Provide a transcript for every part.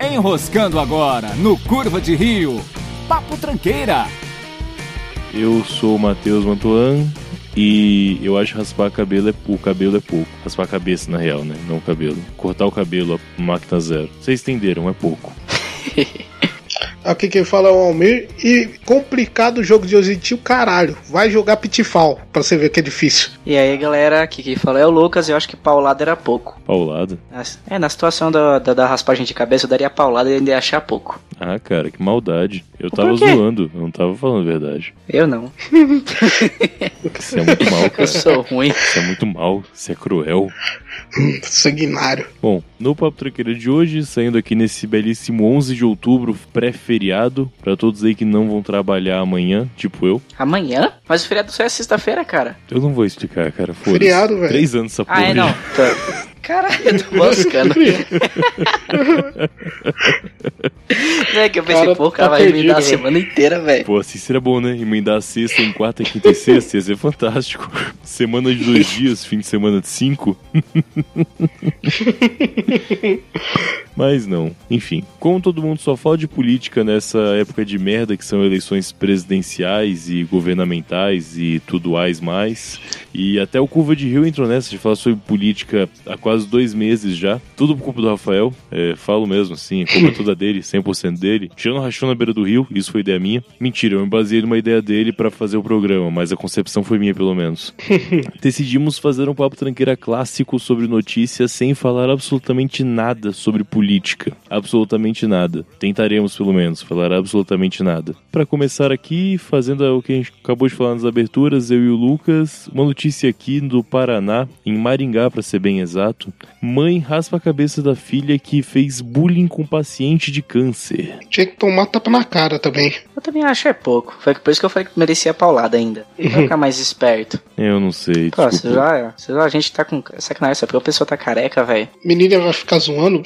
Enroscando agora no Curva de Rio. Papo Tranqueira. Eu sou o Matheus Mantuan e eu acho raspar cabelo é, o cabelo é pouco. Raspar a cabeça, na real, né? Não o cabelo. Cortar o cabelo, a máquina zero. Vocês entenderam, é pouco. Aqui quem fala é o Almir. E complicado o jogo de hoje o caralho. Vai jogar Pitfall pra você ver que é difícil. E aí, galera, aqui quem fala é o Lucas e eu acho que paulada era pouco. Paulada? É, na situação da, da, da raspagem de cabeça, eu daria paulada e ainda ia achar pouco. Ah, cara, que maldade. Eu tava zoando, eu não tava falando a verdade. Eu não. Você é muito mal, cara. Eu sou ruim. Você é muito mal, você é cruel. Sanguinário. Bom, no Papo Tranqueira de hoje, saindo aqui nesse belíssimo 11 de outubro, pré-feriado, pra todos aí que não vão trabalhar amanhã, tipo eu. Amanhã? Mas o feriado só é sexta-feira, cara. Eu não vou explicar, cara. Foda-se. Feriado, velho. Três anos essa porra. Ah, é não. Tá. Caralho, eu tô moscando. é que eu pensei, Cara, pô, o tá cara vai perdido, emendar a velho. semana inteira, velho. Pô, assim seria bom, né? Emendar a sexta em quarta, quinta e sexta ia ser fantástico. Semana de dois dias, fim de semana de cinco. Mas não. Enfim, como todo mundo só fala de política nessa época de merda que são eleições presidenciais e governamentais e tudo mais mais, e até o Curva de Rio entrou nessa de falar sobre política há quase dois meses já. Tudo por culpa do Rafael. É, falo mesmo, assim, culpa é toda dele, 100% dele. Tirando rachou na beira do rio, isso foi ideia minha. Mentira, eu me baseei numa ideia dele pra fazer o programa, mas a concepção foi minha, pelo menos. Decidimos fazer um papo tranqueira clássico sobre notícias sem falar absolutamente nada sobre política. Absolutamente nada. Tentaremos, pelo menos, falar absolutamente nada. Pra começar aqui, fazendo o que a gente acabou de falar nas aberturas, eu e o Lucas, uma notícia aqui do Paraná, em Maringá, pra ser bem exato. Mãe raspa a cabeça da filha que fez bullying com paciente de câncer. Tinha que tomar tapa na cara também. Eu também acho é pouco. Foi por isso que eu falei que merecia paulada ainda. Vai ficar mais esperto. Eu não sei. Pô, você já, você já, a gente tá com sacanagem, só porque a pessoa tá careca, velho. Menina vai ficar zoando,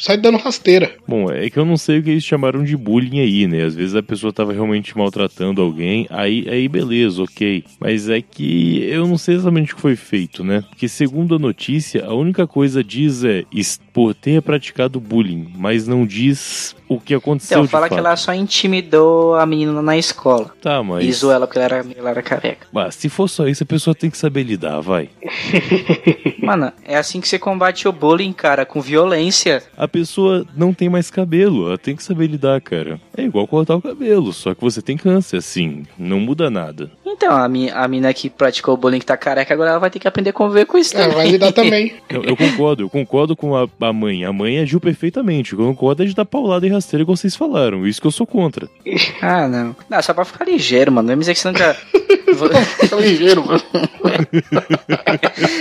sai dando rasteira. Bom, é que eu não sei o que eles chamaram de bullying aí, né? Às vezes a pessoa tava realmente maltratando alguém, aí, aí beleza, ok. Mas é que eu não sei exatamente o que foi feito, né? Porque segundo a notícia, a única coisa diz é por ter praticado bullying, mas não diz o que aconteceu Então, de fala fato. que ela só intimidou a menina na escola. Tá, mas... E zoou ela porque ela era, ela era careca. Ah, se for só isso, a pessoa tem que saber lidar, vai. Mano, é assim que você combate o bullying, cara, com violência. A pessoa não tem mais cabelo, ela tem que saber lidar, cara. É igual cortar o cabelo, só que você tem câncer, assim, não muda nada. Então, a, mi, a mina que praticou o bullying que tá careca, agora ela vai ter que aprender a conviver com isso também. vai lidar também. Eu, eu concordo, eu concordo com a, a mãe. A mãe agiu perfeitamente. O que eu concordo é de dar paulada e rasteira, igual vocês falaram. Isso que eu sou contra. Ah, não. Não, só pra ficar ligeiro, mano. Não me dizer que você nunca... Fica ligeiro, mano.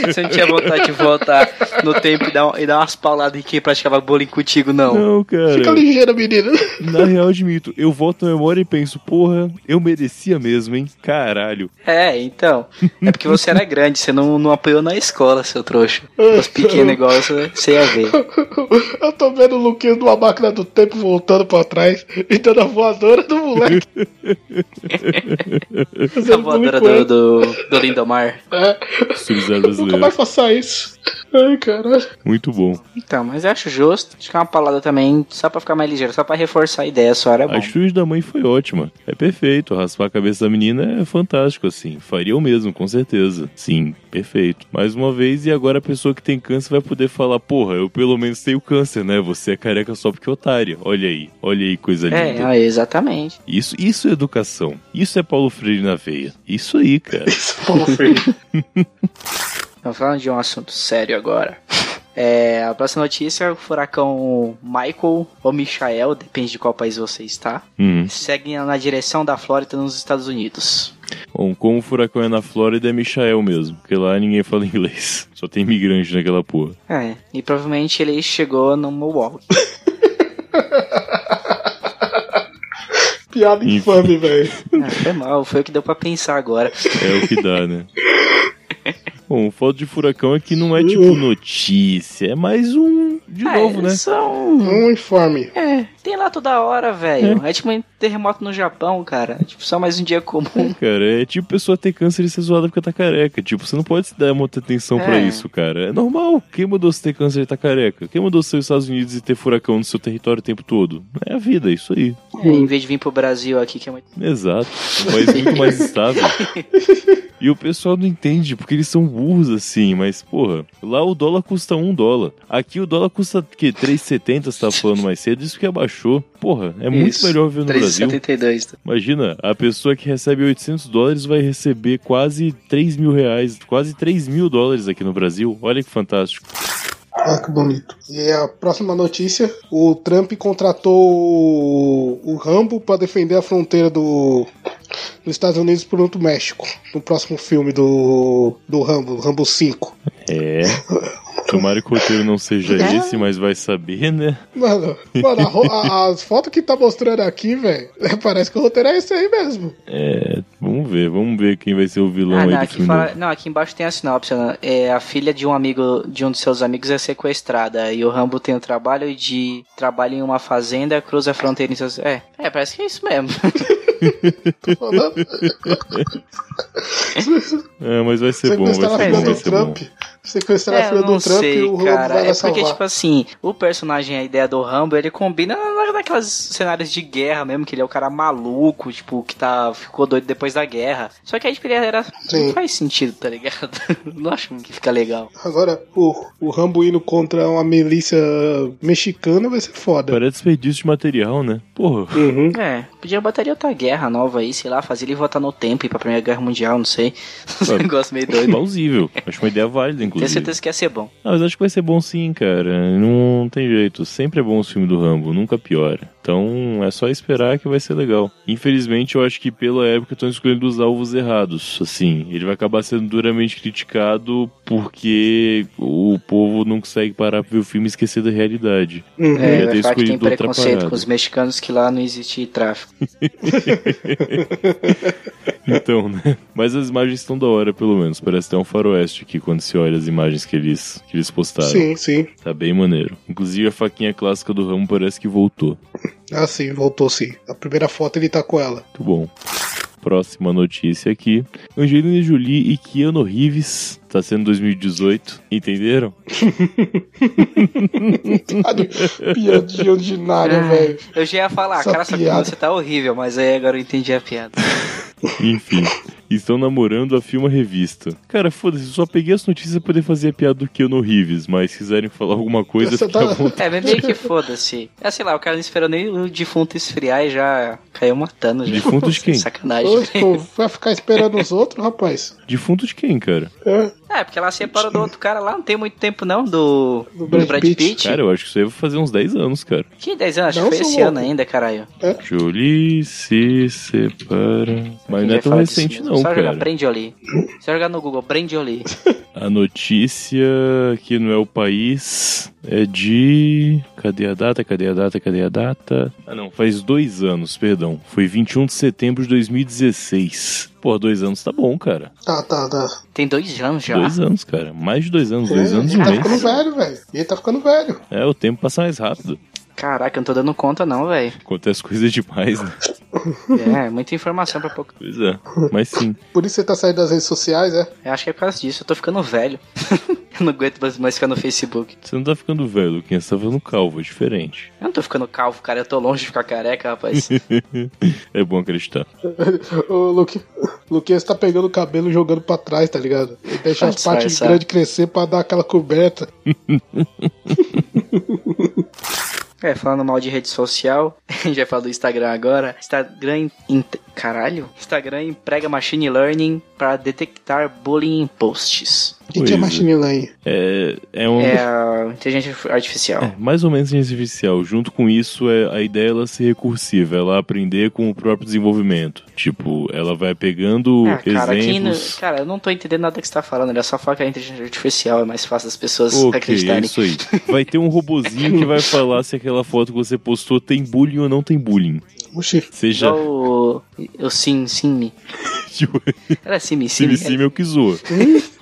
você não tinha vontade de voltar no tempo e dar, e dar umas pauladas em quem praticava bullying contigo, não. Não, cara. Fica ligeiro, menina. Na real, admito. Eu volto na memória e penso, porra, eu merecia mesmo, hein? Caralho. É, então. É porque você era grande, você não, não apoiou na escola, seu trouxa. Os pequenos igual você, você ia ver. Eu tô vendo o Luquinhas numa máquina do tempo voltando pra trás e dando a voadora do moleque. A voadora do, do, do Lindomar. É, nunca mais faça isso. Ai, caralho. Muito bom. Então, mas eu acho justo. Acho que é uma paulada também, só pra ficar mais ligeiro, só pra reforçar a ideia, só era A bom. atitude da mãe foi ótima. É perfeito. Raspar a cabeça da menina é fantástico, assim. Faria o mesmo, com certeza. Sim, perfeito. Mais uma vez, e agora a pessoa que tem câncer vai poder falar: Porra, eu pelo menos tenho câncer, né? Você é careca só porque é otária. Olha aí, olha aí, coisa linda. É, é, exatamente. Isso, isso é educação. Isso é Paulo Freire na veia. Isso aí, cara. Isso, Paulo Freire. Então, falando de um assunto sério agora. É, a próxima notícia, o furacão Michael ou Michael, depende de qual país você está, Hum. segue na direção da Flórida nos Estados Unidos. Bom, como o furacão é na Flórida, é Michael mesmo. Porque lá ninguém fala inglês. Só tem imigrante naquela porra. É, e provavelmente ele chegou no Milwaukee. Piada infame, velho. Ah, foi mal, foi o que deu pra pensar agora. É o que dá, né? Bom, o foto de furacão aqui não é tipo notícia, é mais um. De Ah, novo, né? São... Um informe. É, tem lá toda hora, velho. É. tipo uma terremoto no Japão, cara. Tipo, só mais um dia comum. Cara, é tipo pessoa ter câncer e ser zoada porque tá careca. Tipo, você não pode se dar muita atenção pra É. isso, cara. É normal. Quem mandou você ter câncer e tá careca? Quem mandou você ir aos Estados Unidos e ter furacão no seu território o tempo todo? É a vida, é isso aí. É, em vez de vir pro Brasil aqui, que é muito. Exato. Um país muito mais estável. E o pessoal não entende, porque eles são burros assim, mas, porra, lá o dólar custa um dólar. Aqui o dólar custa, o quê? 3,70, você tava falando mais cedo, isso que abaixou. Porra, é muito Isso, melhor viver no Brasil. 3,72. tá? Imagina, a pessoa que recebe 800 dólares vai receber quase 3 mil reais, quase 3 mil dólares aqui no Brasil. Olha que fantástico. Ah, que bonito. E a próxima notícia: o Trump contratou o- Rambo para defender a fronteira do dos Estados Unidos por outro México. No próximo filme do, do Rambo, Rambo 5. É. Tomara que o roteiro não seja esse, mas vai saber, né? Mano, mano a a- as fotos que tá mostrando aqui, velho, parece que o roteiro é esse aí mesmo. É, vamos ver, vamos ver quem vai ser o vilão Ah, aí não, do aqui, filme. fala, não, aqui embaixo tem a sinopse, né? É, a filha de um amigo, de um de seus amigos é sequestrada e o Rambo tem o trabalho de trabalha em uma fazenda, cruza a fronteira em seus... É, é, parece que é isso mesmo. Tô falando. É, mas vai ser bom, vai ser bom, vai ser bom. Sequestrar a É, filha eu não do Trump sei, e o Rambo cara. vai É porque, salvar. tipo assim, o personagem, a ideia do Rambo, ele combina na- naquelas cenários de guerra mesmo, que ele é o cara maluco, tipo, que tá, ficou doido depois da guerra. Só que aí, tipo, ele era... Sim. Não faz sentido, tá ligado? não acho que fica legal. Agora, o, o Rambo indo contra uma milícia mexicana vai ser foda. Parece desperdício de material, né? Porra. Uhum. É, podia bater outra guerra nova aí, sei lá, fazer ele voltar no tempo e ir pra Primeira Guerra Mundial, não sei. Um negócio meio doido. Plausível. Acho uma ideia válida, Tenho inclusive. certeza que ia ser bom. Ah, mas acho que vai ser bom sim, cara. Não tem jeito. Sempre é bom o filme do Rambo, nunca piora. Então é só esperar que vai ser legal. Infelizmente, eu acho que pela época estão escolhendo os alvos errados. Assim, ele vai acabar sendo duramente criticado porque o povo não consegue parar pra ver o filme e esquecer da realidade. Uhum. É, ter vai falar que tem preconceito com os mexicanos que lá não existe tráfico. Então, né? Mas as imagens estão da hora, pelo menos. Parece até um faroeste aqui quando se olha as imagens que eles, que eles postaram. Sim, sim. Tá bem maneiro. Inclusive a faquinha clássica do Rambo parece que voltou. Ah, sim, voltou sim. A primeira foto ele tá com ela. Muito bom. Próxima notícia aqui. Angelina Jolie e Keanu Reeves. Tá sendo 2018. Entenderam? De piadinha ordinária, Ah, velho. Eu já ia falar, Essa cara, essa piada. você tá horrível, mas aí agora eu entendi a piada. Enfim. Estão namorando a Filma Revista. Cara, foda-se, eu só peguei as notícias pra poder fazer a piada do Keanu Reeves, mas se quiserem falar alguma coisa, fica tá- à vontade. É, mas meio que foda-se. É, sei lá, o cara não esperou nem o defunto esfriar e já caiu matando. Já. Defunto de quem? Sacanagem. Ô, pô, vai ficar esperando os outros, rapaz? Defunto de quem, cara? É. É, porque ela separou do outro cara lá, não tem muito tempo não, do, Do do Brad Brad, Pitt. Pitt. Cara, eu acho que isso aí vai fazer uns 10 anos, cara. Que 10 anos? Acho Não que foi esse ano louco. ainda, caralho. Jolie se separa. Mas Quem não é tão recente, não, Só jogar cara. Brandioli. Só jogar no Google, Brandioli. A notícia que não é o país é de. Cadê a data? Cadê a data? Cadê a data? Ah, não, faz dois anos, perdão. Foi 21 de setembro de 2016. Pô, dois anos tá bom, cara. Tá, tá, tá. Tem dois anos já. Dois anos, cara. Mais de dois anos, dois É, anos e ele um tá ficando velho, velho. Ele tá ficando velho. É, o tempo passa mais rápido. Caraca, eu não tô dando conta não, velho. Acontece coisas demais, né? É, muita informação pra pouco. Pois é. Mas sim. Por isso você tá saindo das redes sociais, é? Eu acho que é por causa disso, eu tô ficando velho. eu não aguento mais- ficar no Facebook. Você não tá ficando velho, quem você tá ficando calvo, é diferente. Eu não tô ficando calvo, cara, eu tô longe de ficar careca, rapaz. É bom acreditar. O Luque, Luquinhas tá pegando o cabelo e jogando pra trás, tá ligado? E deixa as partes grandes crescer pra dar aquela coberta. É, falando mal de rede social, vai falar do Instagram agora. Instagram. em- Caralho? Instagram emprega machine learning para detectar bullying em posts. O que, que é é. machine learning? É, é um. É a inteligência artificial. É, mais ou menos inteligência artificial. Junto com isso, é, a ideia é ela ser recursiva, ela aprender com o próprio desenvolvimento. Tipo, ela vai pegando Ah, cara, aqui no- exemplos. cara, eu não tô entendendo nada que você tá falando. Ele é só falar que a inteligência artificial é mais fácil das pessoas Ok, é acreditarem. isso aí. Vai ter um robozinho que vai falar se aquela foto que você postou tem bullying ou não tem bullying. Oxi. Seja. Igual o, o Sim, Sim. Tipo, Era Sim, Sim. Cine Sim é o que zoa.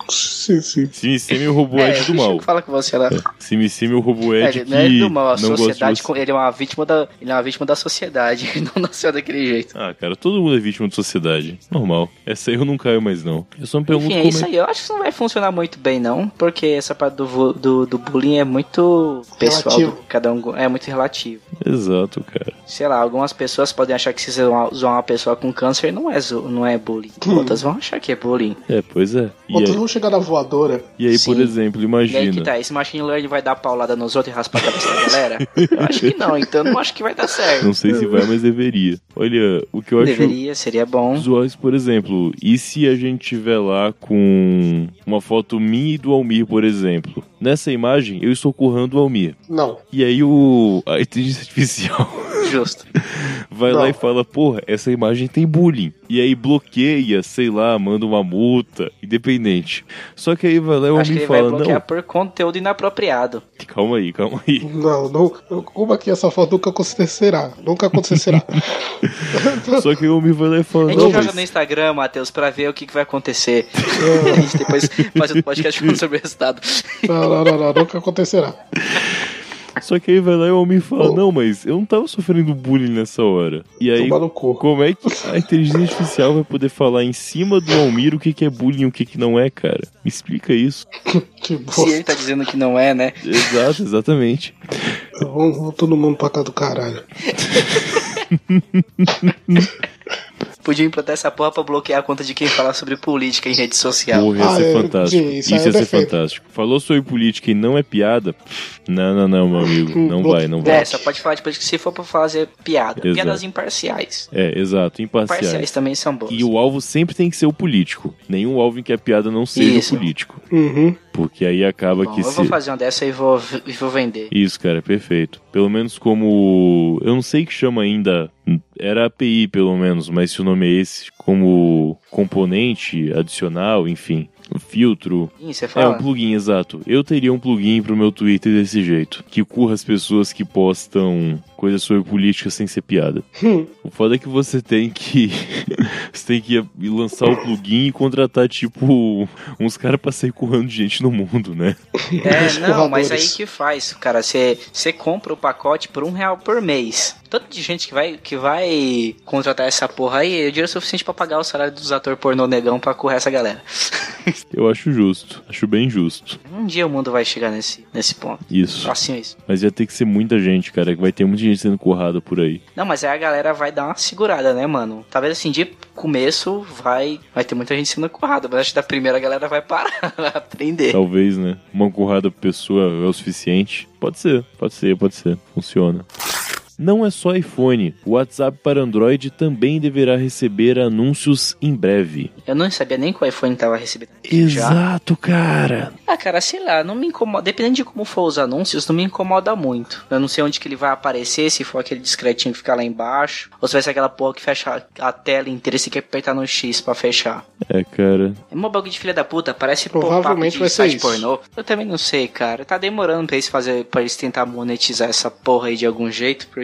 Sim, sim. É o robô É, Ed do mal. Fala com você lá. Simi Simi é o robô É, Ed ele que não é do mal, a sociedade, ele é uma vítima da, ele é uma vítima da sociedade, não nasceu daquele jeito. Ah, cara, todo mundo é vítima de sociedade. Normal. Essa aí eu não caio mais, não. Eu só me pergunto Enfim, é isso aí. Eu acho que isso não vai funcionar muito bem, não. Porque essa parte do, do, do bullying é muito pessoal. Relativo. do- cada um é muito relativo. Exato, cara. Sei lá, algumas pessoas podem achar que se zoar zoar uma pessoa com câncer não é, zo- não é bullying. Hum. Outras vão achar que é bullying. É, pois é. E Outros aí, vão chegar na voadora. e aí, por Sim. exemplo, E aí que imagina. tá, esse machine learning vai dar paulada nos outros e raspar a cabeça da galera? Eu acho que não, então não acho que vai dar certo. Não sei se vai, mas deveria. Olha, o que eu acho Deveria, seria bom. usuais, por exemplo, e se a gente tiver lá com uma foto minha e do Almir, por exemplo? Nessa imagem, eu estou currando o Almir. Não. E aí o a inteligência artificial Justo. vai Não. lá e fala, porra, essa imagem tem bullying. E aí bloqueia, sei lá, manda uma multa, independente. Só que aí vai lá e o Acho que Almir ele vai fala, bloquear não, por conteúdo inapropriado. calma aí, calma aí. Não, não. Como aqui essa foto nunca acontecerá? Nunca acontecerá. Só que o Almir vai lá e fala, A gente não, joga mas... no Instagram, Matheus, pra ver o que, que vai acontecer. a gente depois faz outro podcast falando sobre o resultado. Não, não, não, não, nunca acontecerá. Só que aí vai lá e o Almir fala, Oh. não, mas eu não tava sofrendo bullying nessa hora. E aí, como é que a inteligência artificial vai poder falar em cima do Almir o que, que é bullying e o que, que não é, cara? Me explica isso. Se ele tá dizendo que não é, né? Exato, exatamente. vamos, vamos todo mundo pra cá do caralho. Podia implantar essa porra pra bloquear a conta de quem fala sobre política em rede social. Porra, ia Ah, ser é, fantástico. sim, isso isso ia eu ser fantástico. Falou sobre política e não é piada? Não, não, não, meu amigo. Não vai, não vai. É, só pode falar depois que se for pra fazer piada. Exato. Piadas imparciais. É, exato, Parciais imparciais. também são boas. E o alvo sempre tem que ser o político. Nenhum alvo em que a piada não seja Isso. o político. Uhum. Porque aí acaba Bom, que eu se. vou fazer uma dessa e vou, e vou vender. Isso, cara, perfeito. Pelo menos como. Eu não sei que chama ainda. Era API, pelo menos, mas se o nome é esse, como componente adicional, enfim. Um filtro. Ih, você É, fala? um plugin, exato. Eu teria um plugin pro meu Twitter desse jeito. Que curra as pessoas que postam coisas sobre política sem ser piada. O foda é que você tem que. você tem que lançar o plugin e contratar, tipo, uns caras pra sair currando gente no mundo, né? É, não, mas aí que faz, cara. Você você compra o pacote por um real por mês. Tanto de gente que vai, que vai contratar essa porra aí, é dinheiro suficiente pra pagar o salário dos atores pornô negão pra correr essa galera. Eu acho justo. Acho bem justo. Um dia o mundo vai chegar nesse, nesse ponto. Isso. Assim é isso. Mas ia ter que ser muita gente, cara. Que vai ter muita gente sendo currada por aí. Não, mas aí a galera vai dar uma segurada, né, mano? Talvez assim, de começo vai, vai ter muita gente sendo currada, mas acho que da primeira a galera vai parar, vai aprender. Talvez, né? Uma currada por pessoa é o suficiente. Pode ser, pode ser, pode ser. Funciona. Não é só iPhone. O WhatsApp para Android também deverá receber anúncios em breve. Eu não sabia nem que o iPhone tava recebendo. Já. Exato, cara. Ah, cara, sei lá, não me incomoda. Dependendo de como for os anúncios, não me incomoda muito. Eu não sei onde que ele vai aparecer, se for aquele discretinho que fica lá embaixo, ou se vai ser aquela porra que fecha a tela inteira e você quer apertar no X pra fechar. É, cara. É uma bagulho de filha da puta, parece Provavelmente vai ser site isso. pornô. Eu também não sei, cara. Tá demorando pra eles fazer, para eles tentar monetizar essa porra aí de algum jeito, porque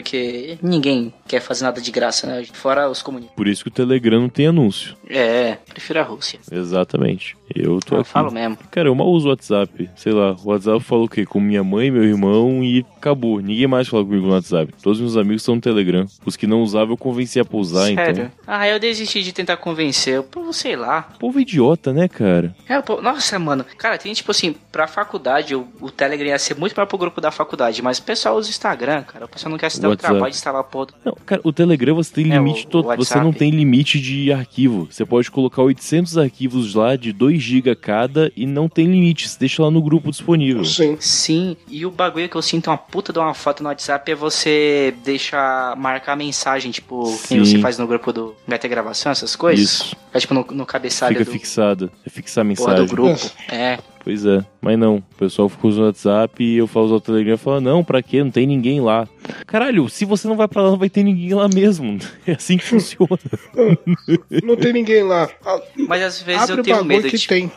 ninguém quer fazer nada de graça, né? Fora os comunistas. Por isso que o Telegram não tem anúncio. É, prefiro a Rússia. Exatamente. Eu tô Eu aqui. falo mesmo. Cara, eu mal uso o WhatsApp. Sei lá, o WhatsApp fala o quê? Com minha mãe, meu irmão e acabou. Ninguém mais fala comigo no WhatsApp. Todos os meus amigos estão no Telegram. Os que não usavam eu convenci a pousar, Sério? então. Ah, eu desisti de tentar convencer. Pô, sei lá. Povo idiota, né, cara? É, pô, nossa, mano. Cara, tem tipo assim, pra faculdade, o, o Telegram ia ser muito mais pro grupo da faculdade, mas o pessoal usa o Instagram, cara. O pessoal não quer se dar o WhatsApp. trabalho de instalar a porra. do- Não, cara, o Telegram você tem É, limite o- todo. Você não tem limite de arquivo. Você pode colocar 800 arquivos lá de 2 GB cada e não tem limite. Você deixa lá no grupo disponível. Sim. Sim, e o bagulho que eu sinto uma puta de uma foto no WhatsApp é você deixar marcar mensagem, tipo, que você faz no grupo do ter gravação, essas coisas. Isso. É tipo no, no cabeçalho Fica do, fixada. É fixar a porra mensagem. do grupo. É. Pois é, mas não. O pessoal fica usando o WhatsApp e eu falo usar o Telegram e falo, não, pra quê? Não tem ninguém lá. Caralho, se você não vai pra lá, não vai ter ninguém lá mesmo. É assim que funciona. Não tem ninguém lá. Ah, Mas às vezes Abre eu tenho medo que de. tem.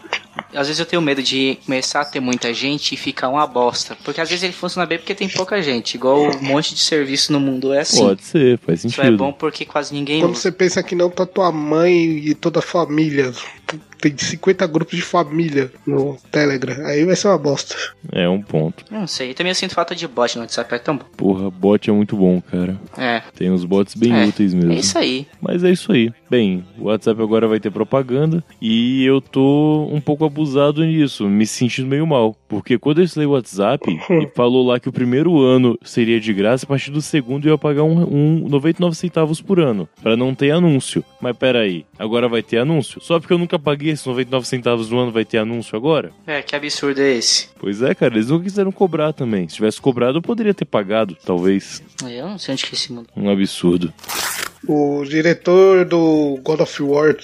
Às vezes eu tenho medo de começar a ter muita gente e ficar uma bosta. Porque às vezes ele funciona bem porque tem pouca gente. Igual um monte de serviço no mundo é assim. Pode ser, faz Isso sentido. é bom porque quase ninguém Quando usa. você pensa que não tá tua mãe e toda a família tem 50 grupos de família no Telegram. Aí vai ser uma bosta. É um ponto. Não sei. Também eu sinto falta de bot no WhatsApp. É tão bom. Porra, bot é muito bom, cara. É. Tem uns bots bem É, úteis mesmo. É isso aí. Mas é isso aí. Bem, o WhatsApp agora vai ter propaganda e eu tô um pouco abusado nisso, me sentindo meio mal. Porque quando eu instalei o WhatsApp e falou lá que o primeiro ano seria de graça, a partir do segundo eu ia pagar um, um 99 centavos por ano, pra não ter anúncio. Mas peraí, agora vai ter anúncio? Só porque eu nunca paguei esses 99 centavos no ano vai ter anúncio agora? É, que absurdo é esse? Pois é, cara, eles não quiseram cobrar também. Se tivesse cobrado, eu poderia ter pagado, talvez. Eu não sei onde que é esse mundo. Um absurdo. O diretor do God of War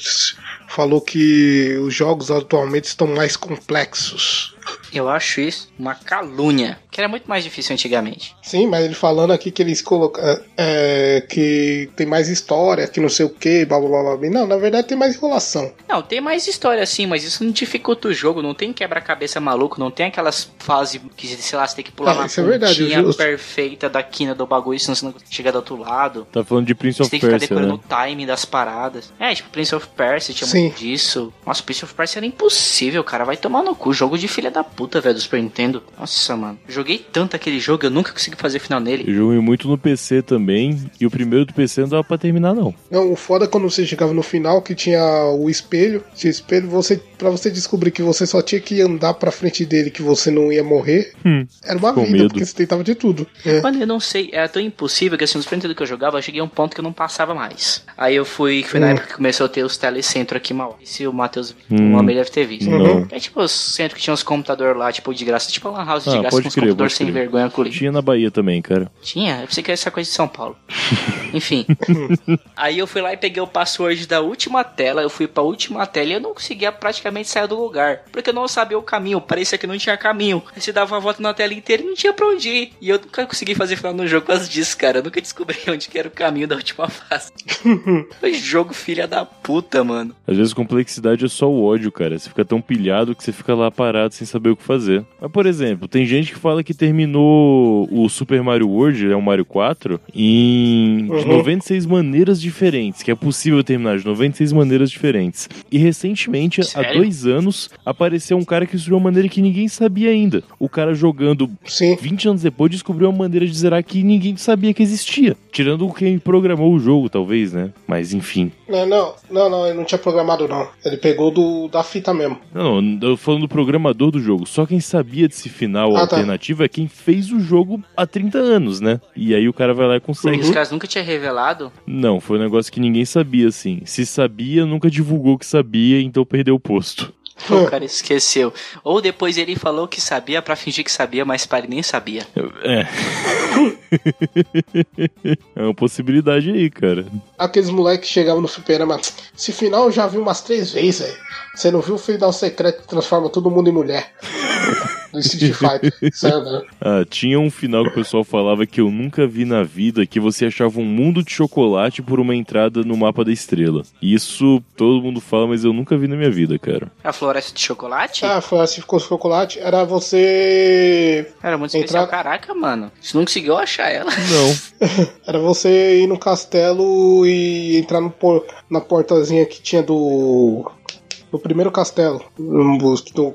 falou que os jogos atualmente estão mais complexos. Eu acho isso uma calúnia. Que era muito mais difícil antigamente. Sim, mas ele falando aqui que eles colocam é, que tem mais história, que não sei o que, blá blá blá blá. Não, na verdade tem mais enrolação. Não, tem mais história sim, mas isso não dificulta o jogo. Não tem quebra-cabeça maluco, não tem aquelas fases que, sei lá, você tem que pular Ah, uma isso é verdade, pontinha justo. perfeita da quina do bagulho, senão você não chega do outro lado. Tá falando de Prince Você of tem que ficar Persia, decorando né? o timing das paradas. É, tipo, Prince of Persia tinha Sim. muito disso. Nossa, Prince of Persia era impossível, cara. Vai tomar no cu. Jogo de filha da puta, velho, do Super Nintendo. Nossa, mano. Joguei tanto aquele jogo, eu nunca consegui fazer final nele. Eu joguei muito no PC também, e o primeiro do PC não dava pra terminar, não. Não, o foda é quando você chegava no final que tinha o espelho. Tinha espelho, você para você descobrir que você só tinha que andar pra frente dele, que você não ia morrer. Hum, Era uma vida, medo. porque você tentava de tudo. É. Mano, eu não sei, era tão impossível que assim, no Super Nintendo que eu jogava, eu cheguei a um ponto que eu não passava mais. Aí eu fui, que foi na Hum. época que começou a ter os telecentro aqui mal. Se o Matheus, Hum. o homem deve ter visto. Não. É tipo os centros que tinha uns computadores lá, tipo, de graça, tipo a Lan House de Ah, graça, pode crer, pode sem crer. vergonha com Tinha na Bahia também, cara. Tinha? Eu pensei que era essa coisa de São Paulo. Enfim. Aí eu fui lá e peguei o password da última tela. Eu fui pra última tela e eu não conseguia praticamente sair do lugar. Porque eu não sabia o caminho. Parecia que não tinha caminho. Aí você dava uma volta na tela inteira e não tinha pra onde ir. E eu nunca consegui fazer final no jogo por causa disso, cara. Eu nunca descobri onde que era o caminho da última fase. Foi jogo filha da puta, mano. Às vezes complexidade é só o ódio, cara. Você fica tão pilhado que você fica lá parado sem saber o que fazer. Mas, por exemplo, tem gente que fala que terminou o Super Mario World, é o Mario 4, em de Uhum. 96 maneiras diferentes, que é possível terminar de 96 maneiras diferentes. E recentemente, há Sério? dois anos, apareceu um cara que descobriu uma maneira que ninguém sabia ainda. O cara jogando Sim. 20 anos depois descobriu uma maneira de zerar que ninguém sabia que existia. Tirando quem programou o jogo, talvez, né? Mas enfim. Não, não, não, não, ele não tinha programado, não. Ele pegou do, da fita mesmo. Não, não, eu falando do programador do jogo. Só quem sabia desse final Ah, tá. Alternativo é quem fez o jogo há 30 anos, né? E aí o cara vai lá e consegue. E os caras nunca tinham revelado. Não, foi um negócio que ninguém sabia, assim. Se sabia, nunca divulgou que sabia, então perdeu o posto. O cara esqueceu. Ou depois ele falou que sabia pra fingir que sabia, mas para nem sabia. É. é uma possibilidade aí, cara. Aqueles moleques que chegavam no fliperama. Esse final eu já vi umas três vezes, velho. Você não viu o final secreto que transforma todo mundo em mulher? Do Street Fighter. Ah, tinha um final que o pessoal falava que eu nunca vi na vida, que você achava um mundo de chocolate por uma entrada no mapa da estrela. Isso todo mundo fala, mas eu nunca vi na minha vida, cara. A floresta de chocolate? Ah, foi assim ficou chocolate. Era você. Era muito Entrar- especial. Caraca, mano. Você não conseguiu achar ela. Não. Era você ir no castelo e entrar no por- na portazinha que tinha do. No primeiro castelo,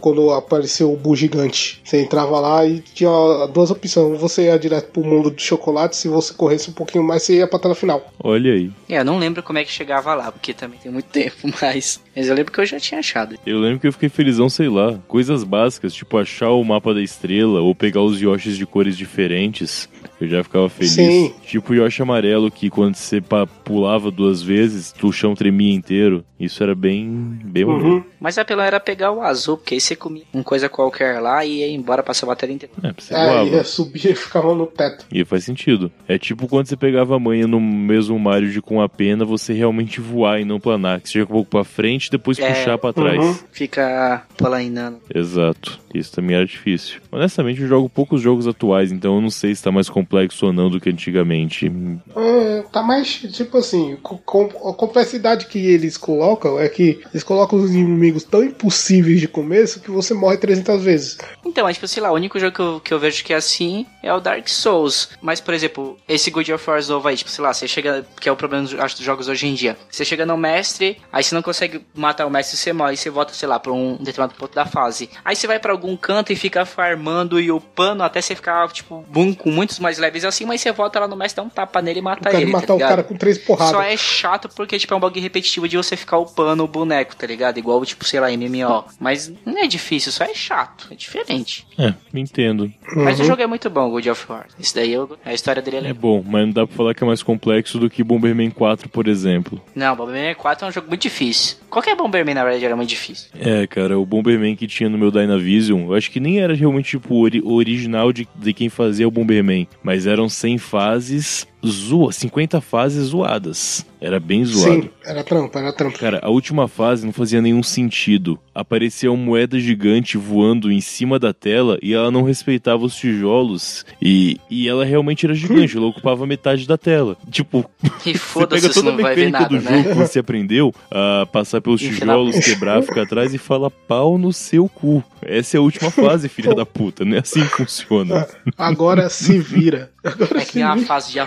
quando apareceu o Bu gigante. Você entrava lá e tinha duas opções. Você ia direto pro mundo do chocolate, se você corresse um pouquinho mais, você ia pra tela final. Olha aí. É, eu não lembro como é que chegava lá, porque também tem muito tempo, mas. Mas eu lembro que eu já tinha achado. Eu lembro que eu fiquei felizão, sei lá. Coisas básicas, tipo achar o mapa da estrela ou pegar os Yoshis de cores diferentes. Eu já ficava feliz. Sim. Tipo o Yoshi amarelo, que quando você pulava duas vezes, o chão tremia inteiro. Isso era bem. bem maneiro. Uhum. Mas a pela era pegar o azul, porque aí você comia uma coisa qualquer lá e ia embora passar a bateria inteira. É, você É, ia subir e ficava no teto. E faz sentido. É tipo quando você pegava a manha no mesmo Mario de com a pena, você realmente voar e não planar. Que você chega um pouco pra frente e depois É. puxar pra trás. Uhum. Fica polainando. Exato. Isso também era difícil. Honestamente, eu jogo poucos jogos atuais, então eu não sei se tá mais complexo ou não do que antigamente. É, Tá mais, tipo assim, com, com a complexidade que eles colocam é que eles colocam os inimigos tão impossíveis de começo que você morre 300 vezes. Então, mas tipo, sei lá, o único jogo que eu, que eu vejo que é assim é o Dark Souls. Mas, por exemplo, esse God of War novo aí, tipo, sei lá, você chega, que é o problema, acho, dos jogos hoje em dia. Você chega no mestre, aí você não consegue matar o mestre, você morre, você volta, sei lá, pra um determinado ponto da fase. Aí você vai para algum canto e fica farmando e upando até você ficar, tipo, boom, com muitos mais leves assim, mas você volta lá no mestre, dá um tapa nele e mata ele. matar tá o cara com três porradas. Só é chato porque, tipo, é um bug repetitivo de você ficar upando o boneco, tá ligado? Igual, tipo, sei lá, MMO. Mas não é difícil, só é chato. É diferente. É, me entendo. Uhum. Mas o jogo é muito bom, God of War. Isso daí, eu, a história dele é legal. É bom, mas não dá pra falar que é mais complexo do que Bomberman 4, por exemplo. Não, Bomberman 4 é um jogo muito difícil. Qualquer Bomberman, na verdade, era muito difícil. É, cara, o Bomberman que tinha no meu Dynavision, eu acho que nem era realmente, tipo, ori original de, de quem fazia o Bomberman. Mas eram 100 fases zoa, 50 fases zoadas. Era bem zoado. Sim, era trampa, era trampa. Cara, a última fase não fazia nenhum sentido. Aparecia uma moeda gigante voando em cima da tela e ela não respeitava os tijolos. E, e ela realmente era gigante, ela ocupava metade da tela. Tipo, e você pega toda a mecânica nada, do né? jogo que você aprendeu a passar pelos tijolos, quebrar, ficar atrás e fala pau no seu cu. Essa é a última fase, filha da puta. Não é assim que funciona. Agora se vira. Agora é que nem a fase de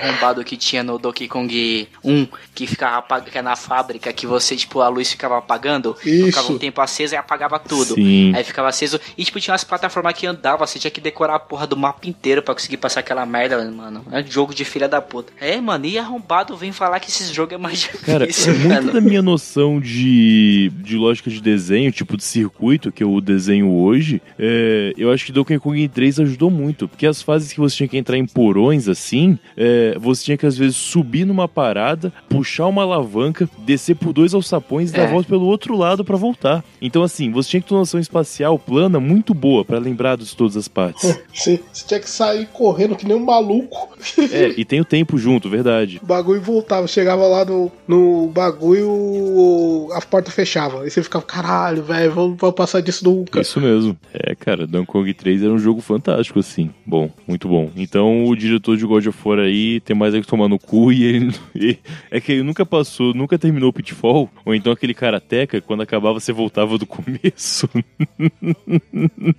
que tinha no Donkey Kong 1, que ficava que é na fábrica, que você, tipo, a luz ficava apagando, Isso. ficava um tempo aceso e apagava tudo. Sim. Aí ficava aceso. E tipo, tinha umas plataformas que andava, você tinha que decorar a porra do mapa inteiro pra conseguir passar aquela merda, mano. É um jogo de filha da puta. É, mano, e arrombado vem falar que esse jogo é mais difícil. Cara, é muito da minha noção de, de lógica de desenho, tipo de circuito, que eu desenho hoje, é, eu acho que Donkey Kong 3 ajudou muito, porque as fases que você tinha que entrar em porões assim, é, você tinha que às vezes subir numa parada, puxar uma alavanca, descer por dois alçapões e é. dar volta pelo outro lado para voltar. Então, assim, você tinha que ter uma noção espacial plana muito boa para lembrar de todas as partes. Sim, você tinha que sair correndo que nem um maluco. É, e tem o tempo junto, verdade. O bagulho voltava, chegava lá no, no bagulho, a porta fechava. Aí você ficava, caralho, velho, vamos, vamos passar disso nunca. Isso mesmo. É, cara, Donkey Kong 3 era um jogo fantástico, assim. Bom, muito bom. Então, o diretor diretor de God of War aí tem mais é que tomar no cu e ele. E, é que ele nunca passou, nunca terminou o Pitfall, ou então aquele karateca, quando acabava você voltava do começo.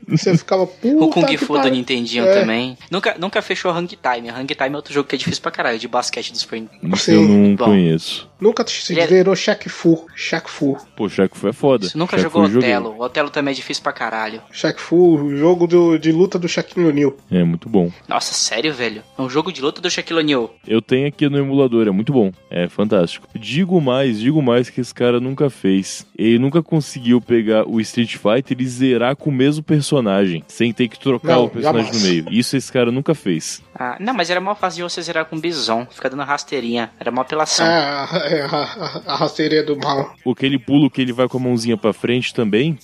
Você ficava puta O Kung Fu do Nintendinho é. também. Nunca, nunca fechou Hang Time. Hang Time é outro jogo que é difícil pra caralho, de basquete do Super Nintendo. Eu não Bom, conheço. Nunca se virou Shaq Fu. Shaq Fu. Pô, Shaq Fu é foda. Você nunca Shaq jogou Otelo. O Otelo também é difícil pra caralho. Shaq Fu, jogo do, de luta do Shaquille O'Neal. É, muito bom. Nossa, sério, velho? É um jogo de luta do Shaquille O'Neal. Eu tenho aqui no emulador, é muito bom. É fantástico. Digo mais, digo mais que esse cara nunca fez. Ele nunca conseguiu pegar o Street Fighter e zerar com o mesmo personagem, sem ter que trocar não, o personagem jamais. no meio. Isso esse cara nunca fez. Ah, não, mas era mó fácil de você zerar com bison, ficar dando rasteirinha. Era uma apelação. É, é a, a, a rasteirinha do mal. Aquele pulo que ele vai com a mãozinha pra frente também.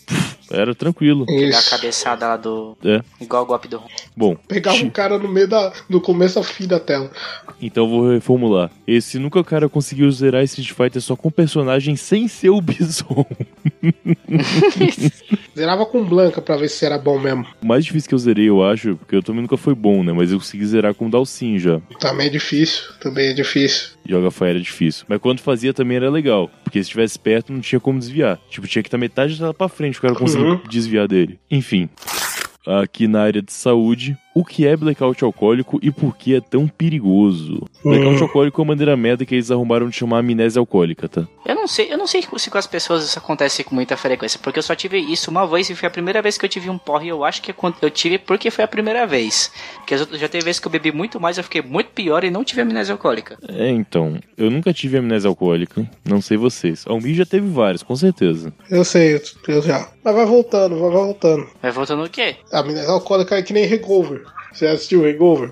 Era tranquilo. Pegar a cabeçada lá do. É. Igual o golpe do. Bom. Pegava um cara no meio da. no começo ao fim da tela. Então vou reformular. Esse nunca o cara conseguiu zerar Street Fighter só com personagem sem ser o Bison. Zerava com Blanca pra ver se era bom mesmo. O mais difícil que eu zerei, eu acho, porque eu também nunca foi bom, né? Mas eu consegui zerar com Dalsin já. Também é difícil, também é difícil. Joga Fire era difícil. Mas quando fazia também era legal. Porque se estivesse perto não tinha como desviar. Tipo, tinha que estar metade da pra frente, o cara conseguia uhum. desviar dele. Enfim. Aqui na área de saúde, o que é blackout alcoólico e por que é tão perigoso. Blackout hum. alcoólico é uma maneira merda que eles arrumaram de chamar amnésia alcoólica, tá? Eu não sei, eu não sei se com as pessoas isso acontece com muita frequência, porque eu só tive isso uma vez e foi a primeira vez que eu tive um porre, eu acho que é eu tive porque foi a primeira vez. Porque já teve vezes que eu bebi muito mais, eu fiquei muito pior e não tive amnésia alcoólica. É, então, eu nunca tive amnésia alcoólica, não sei vocês. Almi já teve vários, com certeza. Eu sei, eu já. Mas vai voltando, vai voltando. Vai voltando o quê? A amnésia alcoólica é que nem Hangover. Você assistiu Hangover?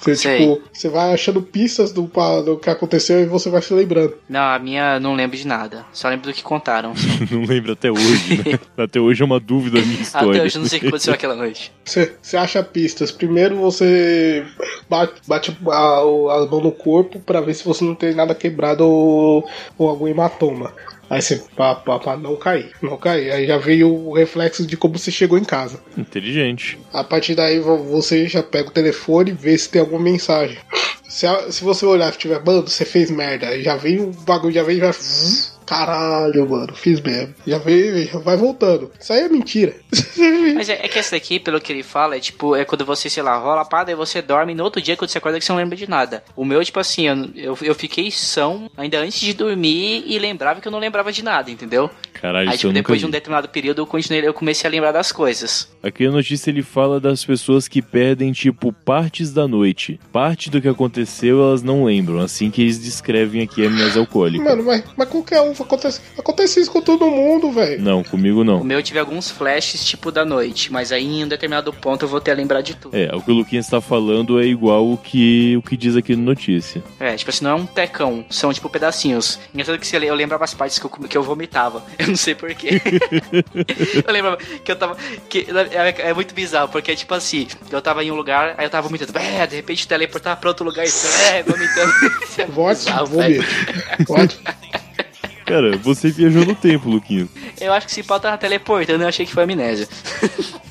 Você, tipo, você vai achando pistas do, do que aconteceu e você vai se lembrando. Não, a minha não lembro de nada. Só lembro do que contaram. não lembro até hoje, né? até hoje é uma dúvida a minha história. Até hoje eu não sei o que aconteceu aquela noite. Você, você acha pistas. Primeiro você bate, bate a, a mão no corpo para ver se você não tem nada quebrado ou, ou algum hematoma. Aí você, pra, pra, pra, não cair, não cair. Aí já veio o reflexo de como você chegou em casa. Inteligente. A partir daí você já pega o telefone e vê se tem alguma mensagem. Se, a- se você olhar e tiver, mano, você fez merda, aí já vem o bagulho, já vem, já. Caralho, mano, fiz mesmo. Já vem, já vai voltando. Isso aí é mentira. Mas é, é que esse daqui, pelo que ele fala, é tipo, é quando você, sei lá, rola a pá, daí você dorme e no outro dia, quando você acorda, que você não lembra de nada. O meu, tipo assim, eu, eu, eu fiquei são ainda antes de dormir e lembrava que eu não lembrava de nada, entendeu? Caralho, Aí, tipo, depois de um determinado período, eu continuei, eu comecei a lembrar das coisas. Aqui na notícia ele fala das pessoas que perdem, tipo, partes da noite. Parte do que aconteceu elas não lembram, assim que eles descrevem aqui a amnésia alcoólica. Mano, mas, mas qualquer um acontece, acontece isso com todo mundo, velho. Não, comigo O não. meu eu tive alguns flashes, tipo, da noite, mas aí em um determinado ponto eu vou ter a lembrar de tudo. É, o que o Luquinhas tá falando é igual o que, o que diz aqui na notícia. É, tipo assim, não é um tecão, são tipo pedacinhos. Engraçado que se eu lembrava as partes que eu, que eu vomitava. Eu não sei porquê. eu lembrava que eu tava. Que, é, é muito bizarro, porque tipo assim, eu tava em um lugar, aí eu tava vomitando. É, de repente teleportava pra outro lugar e é, vomitando. É Vote, velho. Vote. Cara, você viajou no tempo, Luquinhas. Eu acho que esse pau tava teleportando, eu achei que foi amnésia.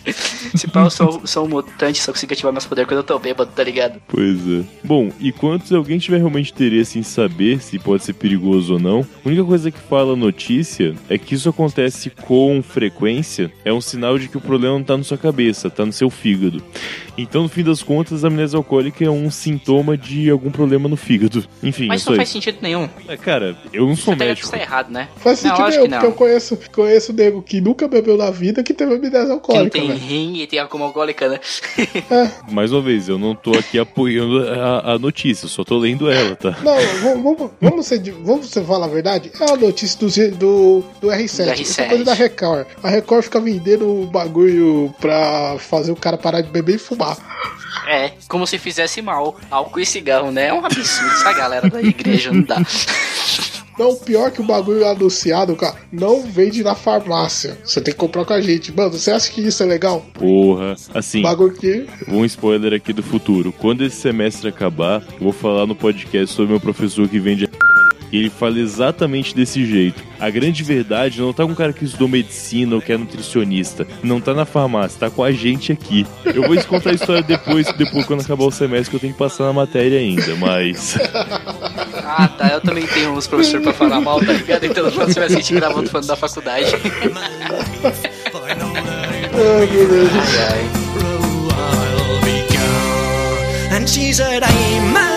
Esse pau eu sou, sou um mutante, só consigo ativar meus poderes quando eu tô bêbado, tá ligado? Pois é. Bom, e quanto se alguém tiver realmente interesse em saber se pode ser perigoso ou não, a única coisa que fala a notícia é que isso acontece com frequência, é um sinal de que o problema não tá na sua cabeça, tá no seu fígado. Então, no fim das contas, a amnésia alcoólica é um sintoma de algum problema no fígado. Enfim, Mas é isso só não faz sentido nenhum. É, cara, eu não sou que médico. tá errado, né? Faz não, sentido lógico nenhum, que porque eu não. conheço, conheço nego que nunca bebeu na vida que teve amnésia Que não alcoólica, tem velho. rim e tem álcool alcoólica, né? Mais uma vez, eu não tô aqui apoiando a, a notícia, eu só tô lendo ela, tá? Não, vamos, vamos, ser, vamos falar a verdade? É a notícia do, do, do R7. Do Isso é R7. coisa da Record. A Record fica vendendo o bagulho pra fazer o cara parar de beber e fumar. É, como se fizesse mal. Álcool e cigarro, né? É um absurdo. Essa galera da igreja não dá. Não, pior que o bagulho anunciado, cara, não vende na farmácia. Você tem que comprar com a gente. Mano, você acha que isso é legal? Porra. Assim, Bagulho que. um spoiler aqui do futuro. Quando esse semestre acabar, eu vou falar no podcast sobre meu professor que vende. E ele fala exatamente desse jeito. A grande verdade não tá com um cara que estudou medicina ou que é nutricionista. Não tá na farmácia, tá com a gente aqui. Eu vou te contar a história depois, depois quando acabar o semestre, que eu tenho que passar na matéria ainda, mas. Ah, tá. Eu também tenho uns professores pra falar mal, tá ligado? Então no próximo semestre a gente grava outro falando da faculdade. Ai, meu Deus. Ai, ai. And she said, I'm